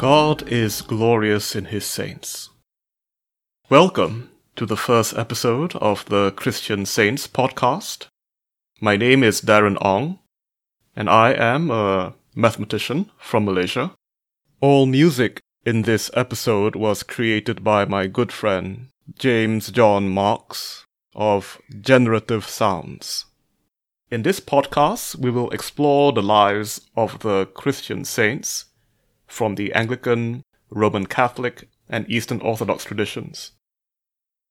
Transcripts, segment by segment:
God is glorious in his saints. Welcome to the first episode of the Christian Saints podcast. My name is Darren Ong, and I am a mathematician from Malaysia. All music in this episode was created by my good friend James John Marks of Generative Sounds. In this podcast, we will explore the lives of the Christian saints from the Anglican, Roman Catholic, and Eastern Orthodox traditions.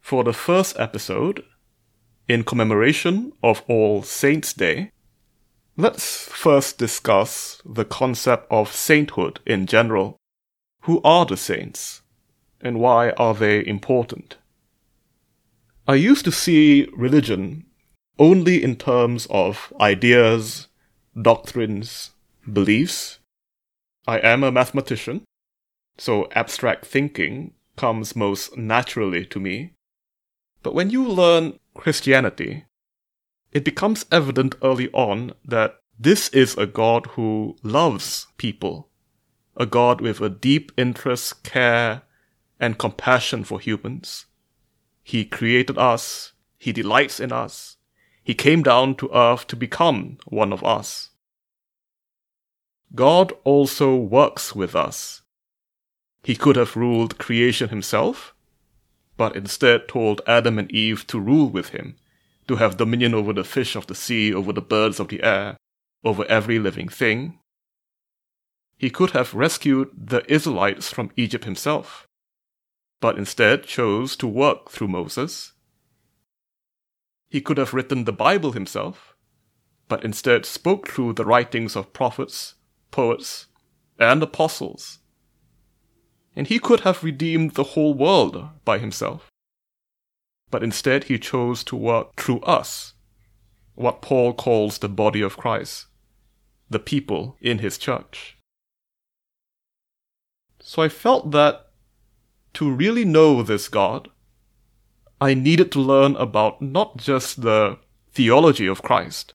For the first episode, in commemoration of All Saints' Day, let's first discuss the concept of sainthood in general. Who are the saints? And why are they important? I used to see religion only in terms of ideas, doctrines, beliefs. I am a mathematician, so abstract thinking comes most naturally to me. But when you learn Christianity, it becomes evident early on that this is a God who loves people, a God with a deep interest, care, and compassion for humans. He created us, He delights in us, he came down to earth to become one of us. God also works with us. He could have ruled creation himself, but instead told Adam and Eve to rule with him, to have dominion over the fish of the sea, over the birds of the air, over every living thing. He could have rescued the Israelites from Egypt himself, but instead chose to work through Moses he could have written the Bible himself, but instead spoke through the writings of prophets, poets, and apostles. And he could have redeemed the whole world by himself. But instead he chose to work through us, what Paul calls the body of Christ, the people in his church. So I felt that to really know this God, I needed to learn about not just the theology of Christ,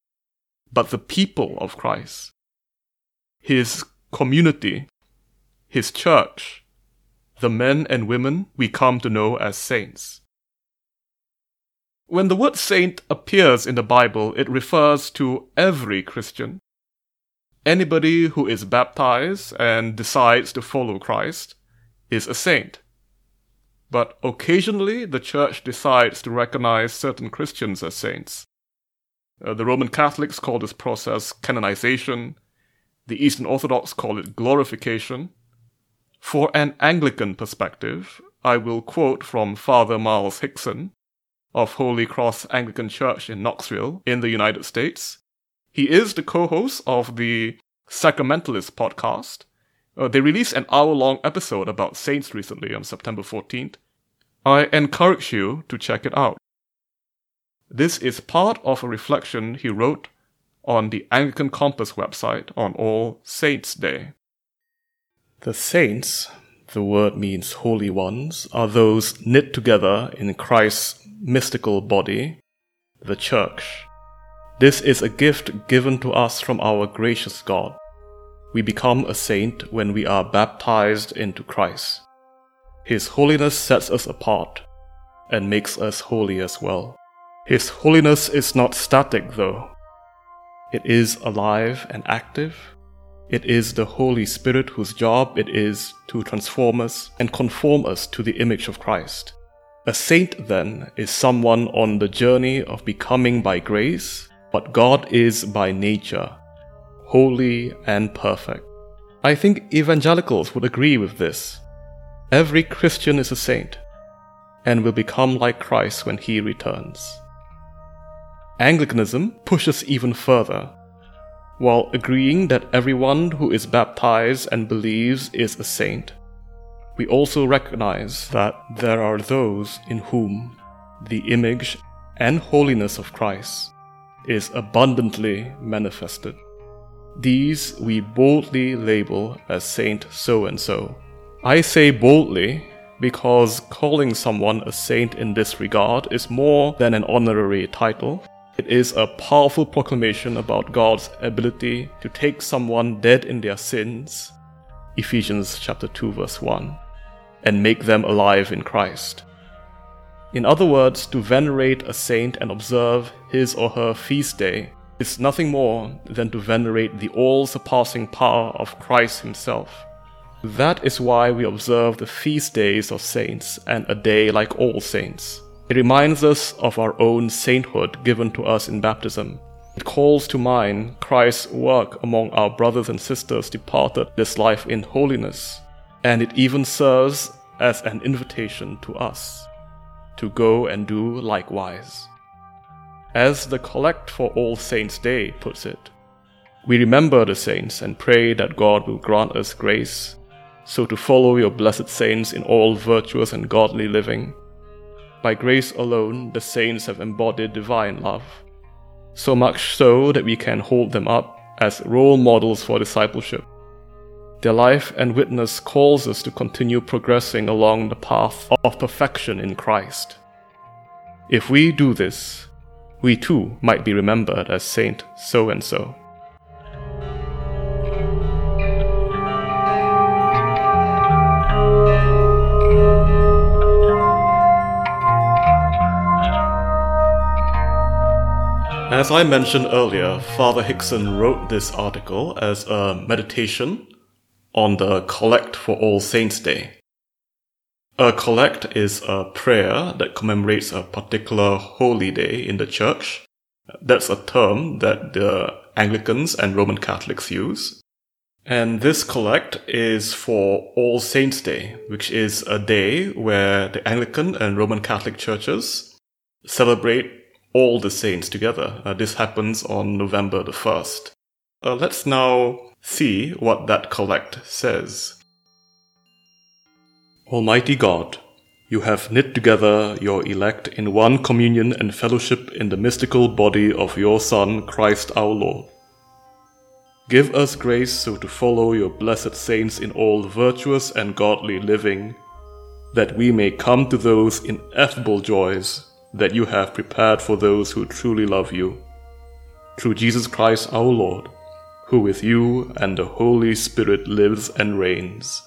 but the people of Christ, his community, his church, the men and women we come to know as saints. When the word saint appears in the Bible, it refers to every Christian. Anybody who is baptized and decides to follow Christ is a saint. But occasionally, the Church decides to recognize certain Christians as saints. Uh, the Roman Catholics call this process canonization. The Eastern Orthodox call it glorification. For an Anglican perspective, I will quote from Father Miles Hickson of Holy Cross Anglican Church in Knoxville in the United States. He is the co host of the Sacramentalist podcast. Uh, they released an hour long episode about saints recently on September 14th. I encourage you to check it out. This is part of a reflection he wrote on the Anglican Compass website on All Saints' Day. The saints, the word means holy ones, are those knit together in Christ's mystical body, the Church. This is a gift given to us from our gracious God. We become a saint when we are baptized into Christ. His holiness sets us apart and makes us holy as well. His holiness is not static, though. It is alive and active. It is the Holy Spirit whose job it is to transform us and conform us to the image of Christ. A saint, then, is someone on the journey of becoming by grace, but God is by nature, holy and perfect. I think evangelicals would agree with this. Every Christian is a saint and will become like Christ when he returns. Anglicanism pushes even further. While agreeing that everyone who is baptized and believes is a saint, we also recognize that there are those in whom the image and holiness of Christ is abundantly manifested. These we boldly label as Saint so and so I say boldly because calling someone a saint in this regard is more than an honorary title. It is a powerful proclamation about God's ability to take someone dead in their sins, Ephesians chapter 2 verse 1, and make them alive in Christ. In other words, to venerate a saint and observe his or her feast day is nothing more than to venerate the all surpassing power of Christ Himself. That is why we observe the feast days of saints and a day like all saints. It reminds us of our own sainthood given to us in baptism. It calls to mind Christ's work among our brothers and sisters departed this life in holiness. And it even serves as an invitation to us to go and do likewise. As the Collect for All Saints' Day puts it, we remember the saints and pray that God will grant us grace, so to follow your blessed saints in all virtuous and godly living. By grace alone, the saints have embodied divine love, so much so that we can hold them up as role models for discipleship. Their life and witness calls us to continue progressing along the path of perfection in Christ. If we do this, we too might be remembered as Saint so and so. As I mentioned earlier, Father Hickson wrote this article as a meditation on the Collect for All Saints Day. A collect is a prayer that commemorates a particular holy day in the church. That's a term that the Anglicans and Roman Catholics use. And this collect is for All Saints Day, which is a day where the Anglican and Roman Catholic churches celebrate all the saints together. Uh, this happens on November the 1st. Uh, let's now see what that collect says. Almighty God, you have knit together your elect in one communion and fellowship in the mystical body of your Son, Christ our Lord. Give us grace so to follow your blessed saints in all virtuous and godly living, that we may come to those ineffable joys that you have prepared for those who truly love you. Through Jesus Christ our Lord who with you and the Holy Spirit lives and reigns,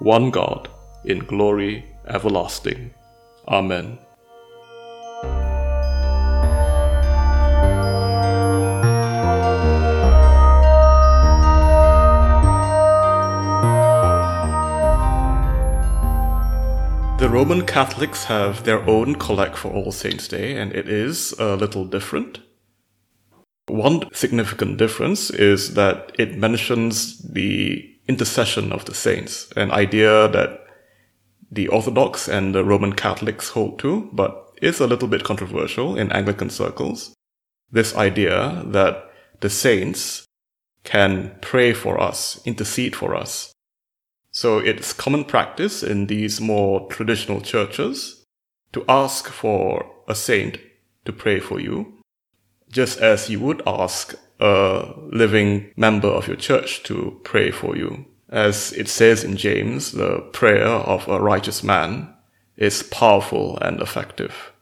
one God, in glory everlasting. Amen. Roman Catholics have their own collect for All Saints' Day, and it is a little different. One significant difference is that it mentions the intercession of the saints, an idea that the Orthodox and the Roman Catholics hold to, but is a little bit controversial in Anglican circles. This idea that the saints can pray for us, intercede for us. So it's common practice in these more traditional churches to ask for a saint to pray for you just as you would ask a living member of your church to pray for you. As it says in James, the prayer of a righteous man is powerful and effective.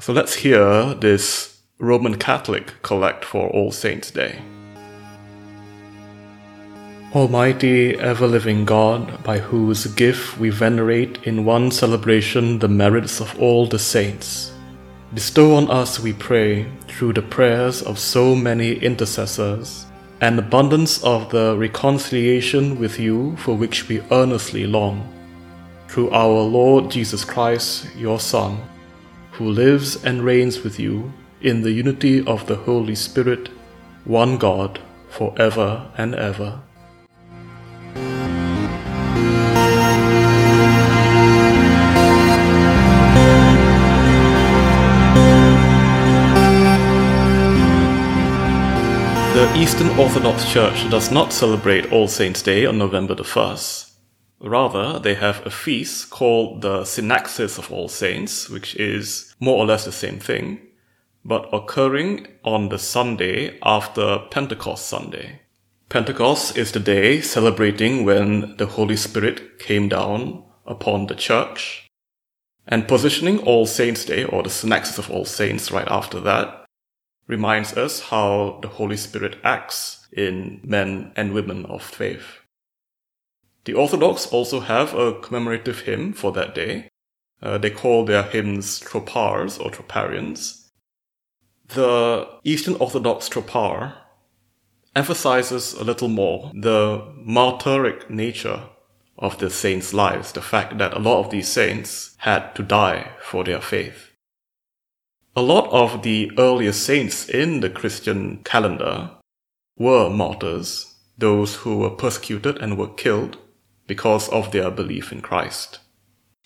So let's hear this Roman Catholic collect for All Saints' Day. Almighty, ever living God, by whose gift we venerate in one celebration the merits of all the saints Bestow on us, we pray, through the prayers of so many intercessors, an abundance of the reconciliation with you for which we earnestly long. Through our Lord Jesus Christ, your Son, who lives and reigns with you in the unity of the Holy Spirit, one God, for ever and ever. The Eastern Orthodox Church does not celebrate All Saints' Day on November the 1st. Rather, they have a feast called the Synaxis of All Saints, which is more or less the same thing, but occurring on the Sunday after Pentecost Sunday. Pentecost is the day celebrating when the Holy Spirit came down upon the church, and positioning All Saints' Day, or the Synaxis of All Saints right after that, reminds us how the Holy Spirit acts in men and women of faith. The Orthodox also have a commemorative hymn for that day. Uh, they call their hymns tropars or troparions. The Eastern Orthodox tropar emphasizes a little more the martyric nature of the saints' lives, the fact that a lot of these saints had to die for their faith. A lot of the earliest saints in the Christian calendar were martyrs, those who were persecuted and were killed because of their belief in Christ.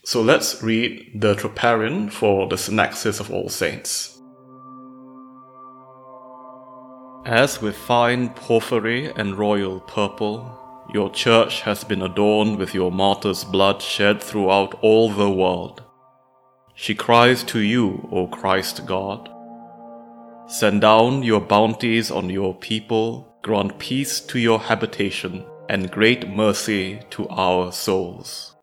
So let's read the Troparion for the Synaxis of All Saints. As with fine porphyry and royal purple, your church has been adorned with your martyr's blood shed throughout all the world. She cries to you, O Christ God. Send down your bounties on your people, grant peace to your habitation, and great mercy to our souls.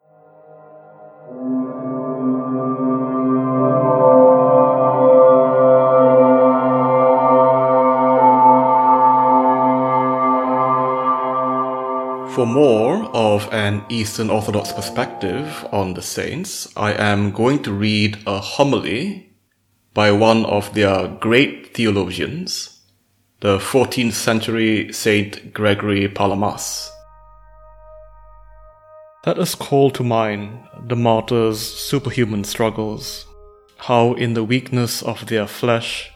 For more of an Eastern Orthodox perspective on the saints, I am going to read a homily by one of their great theologians, the 14th century Saint Gregory Palamas. Let us call to mind the martyrs' superhuman struggles, how in the weakness of their flesh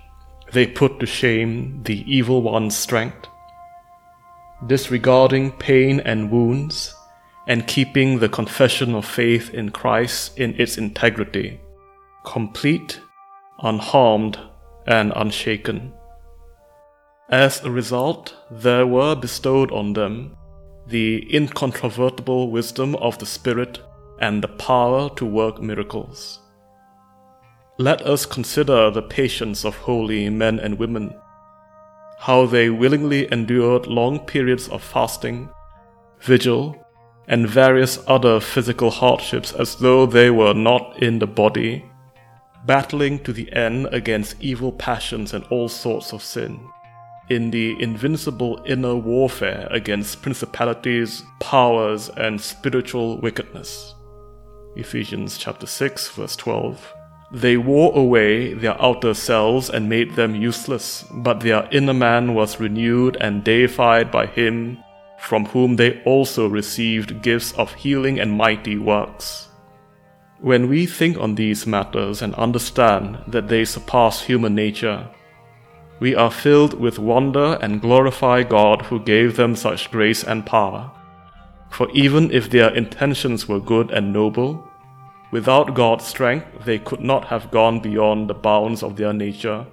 they put to shame the evil one's strength disregarding pain and wounds, and keeping the confession of faith in Christ in its integrity, complete, unharmed, and unshaken. As a result, there were bestowed on them the incontrovertible wisdom of the Spirit and the power to work miracles. Let us consider the patience of holy men and women how they willingly endured long periods of fasting, vigil, and various other physical hardships as though they were not in the body, battling to the end against evil passions and all sorts of sin, in the invincible inner warfare against principalities, powers, and spiritual wickedness. Ephesians chapter 6 verse 12. They wore away their outer selves and made them useless, but their inner man was renewed and deified by him, from whom they also received gifts of healing and mighty works. When we think on these matters and understand that they surpass human nature, we are filled with wonder and glorify God who gave them such grace and power. For even if their intentions were good and noble, Without God's strength, they could not have gone beyond the bounds of their nature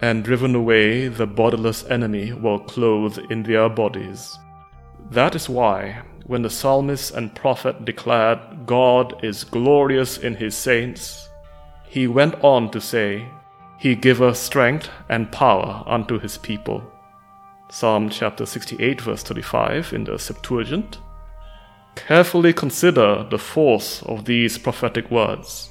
and driven away the bodiless enemy while clothed in their bodies. That is why, when the psalmist and prophet declared God is glorious in his saints, he went on to say, He giveth strength and power unto his people. Psalm chapter 68, verse 35 in the Septuagint. Carefully consider the force of these prophetic words.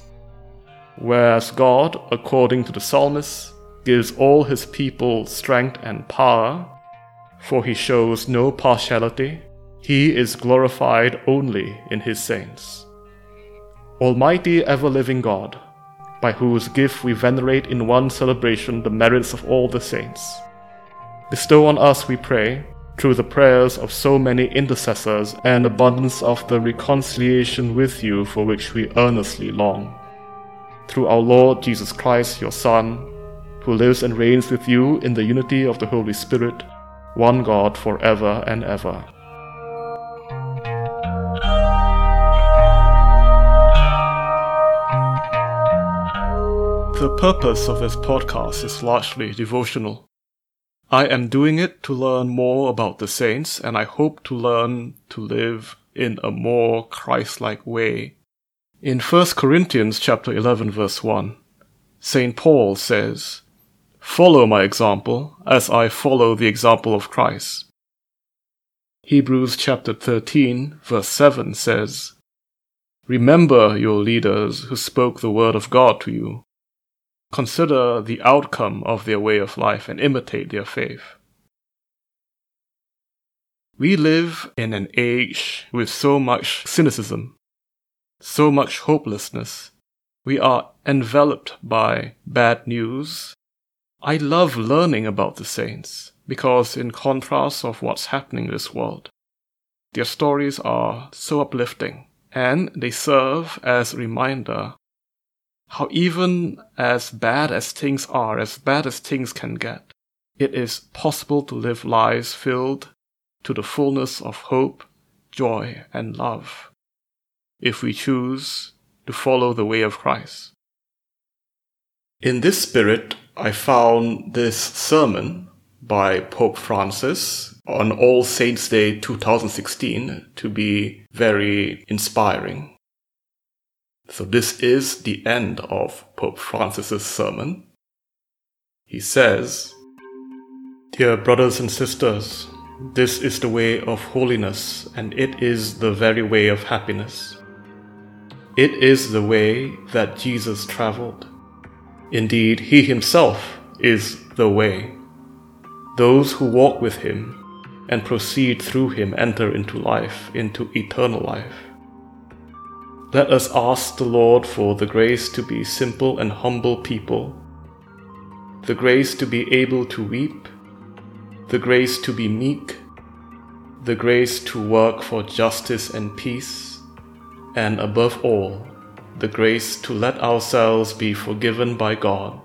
Whereas God, according to the psalmist, gives all his people strength and power, for he shows no partiality, he is glorified only in his saints. Almighty ever living God, by whose gift we venerate in one celebration the merits of all the saints, bestow on us, we pray, through the prayers of so many intercessors and abundance of the reconciliation with you for which we earnestly long. Through our Lord Jesus Christ, your Son, who lives and reigns with you in the unity of the Holy Spirit, one God for ever and ever. The purpose of this podcast is largely devotional. I am doing it to learn more about the saints, and I hope to learn to live in a more Christ-like way. In 1 Corinthians chapter 11 verse 1, St. Paul says, Follow my example as I follow the example of Christ. Hebrews chapter 13 verse 7 says, Remember your leaders who spoke the word of God to you. Consider the outcome of their way of life and imitate their faith. We live in an age with so much cynicism, so much hopelessness. We are enveloped by bad news. I love learning about the saints because, in contrast of what's happening in this world, their stories are so uplifting and they serve as a reminder how even as bad as things are, as bad as things can get, it is possible to live lives filled to the fullness of hope, joy, and love if we choose to follow the way of Christ. In this spirit, I found this sermon by Pope Francis on All Saints' Day 2016 to be very inspiring. So this is the end of Pope Francis's sermon. He says, Dear brothers and sisters, this is the way of holiness, and it is the very way of happiness. It is the way that Jesus traveled. Indeed, he himself is the way. Those who walk with him and proceed through him enter into life, into eternal life. Let us ask the Lord for the grace to be simple and humble people, the grace to be able to weep, the grace to be meek, the grace to work for justice and peace, and above all, the grace to let ourselves be forgiven by God,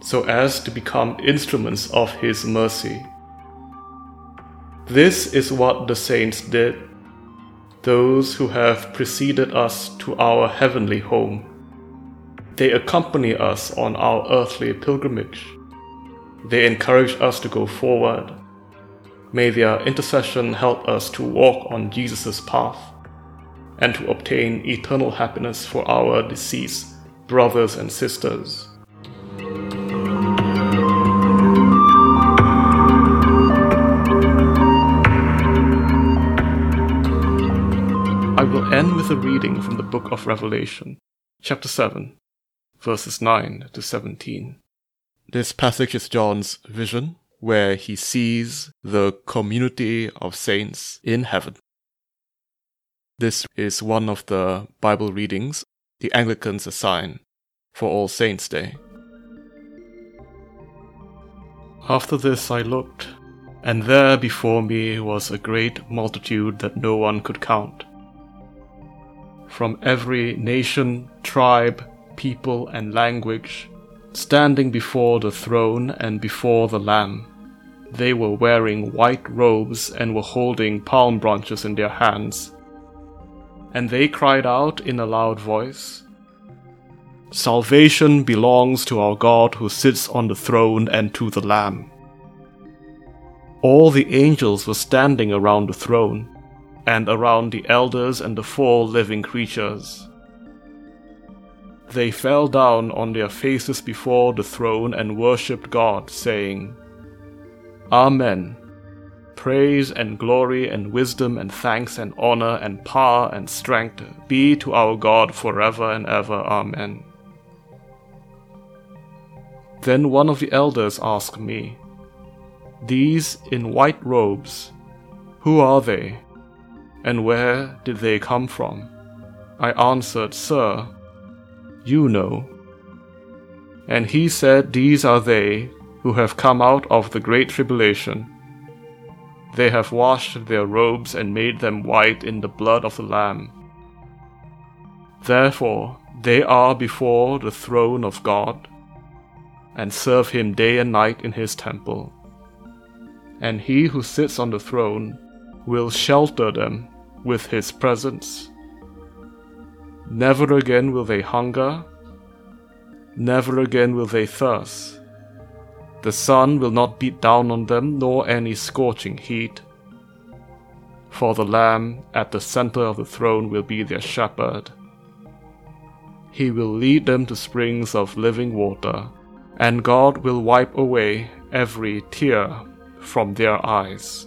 so as to become instruments of His mercy. This is what the saints did, those who have preceded us to our heavenly home. They accompany us on our earthly pilgrimage. They encourage us to go forward. May their intercession help us to walk on Jesus' path and to obtain eternal happiness for our deceased brothers and sisters. End with a reading from the book of Revelation, chapter 7, verses 9 to 17. This passage is John's vision, where he sees the community of saints in heaven. This is one of the Bible readings the Anglicans assign for All Saints' Day. After this I looked, and there before me was a great multitude that no one could count. From every nation, tribe, people, and language, standing before the throne and before the Lamb. They were wearing white robes and were holding palm branches in their hands and they cried out in a loud voice Salvation belongs to our God who sits on the throne and to the Lamb. All the angels were standing around the throne, and around the elders and the four living creatures. They fell down on their faces before the throne and worshipped God, saying, Amen. Praise and glory and wisdom and thanks and honor and power and strength be to our God forever and ever. Amen. Then one of the elders asked me, These in white robes, who are they? And where did they come from? I answered, Sir, you know. And he said, These are they who have come out of the great tribulation they have washed their robes and made them white in the blood of the Lamb. Therefore, they are before the throne of God, and serve him day and night in his temple. And he who sits on the throne will shelter them with his presence. Never again will they hunger, never again will they thirst. The sun will not beat down on them, nor any scorching heat. For the Lamb at the center of the throne will be their shepherd. He will lead them to springs of living water, and God will wipe away every tear from their eyes.